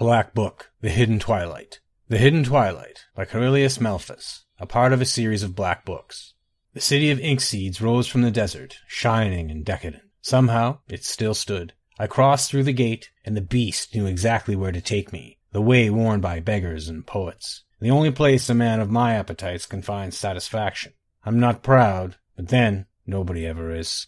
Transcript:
Black Book, The Hidden Twilight. The Hidden Twilight by Cornelius Malphus, a part of a series of black books. The city of Inkseeds rose from the desert, shining and decadent. Somehow, it still stood. I crossed through the gate, and the beast knew exactly where to take me, the way worn by beggars and poets. The only place a man of my appetites can find satisfaction. I'm not proud, but then, nobody ever is.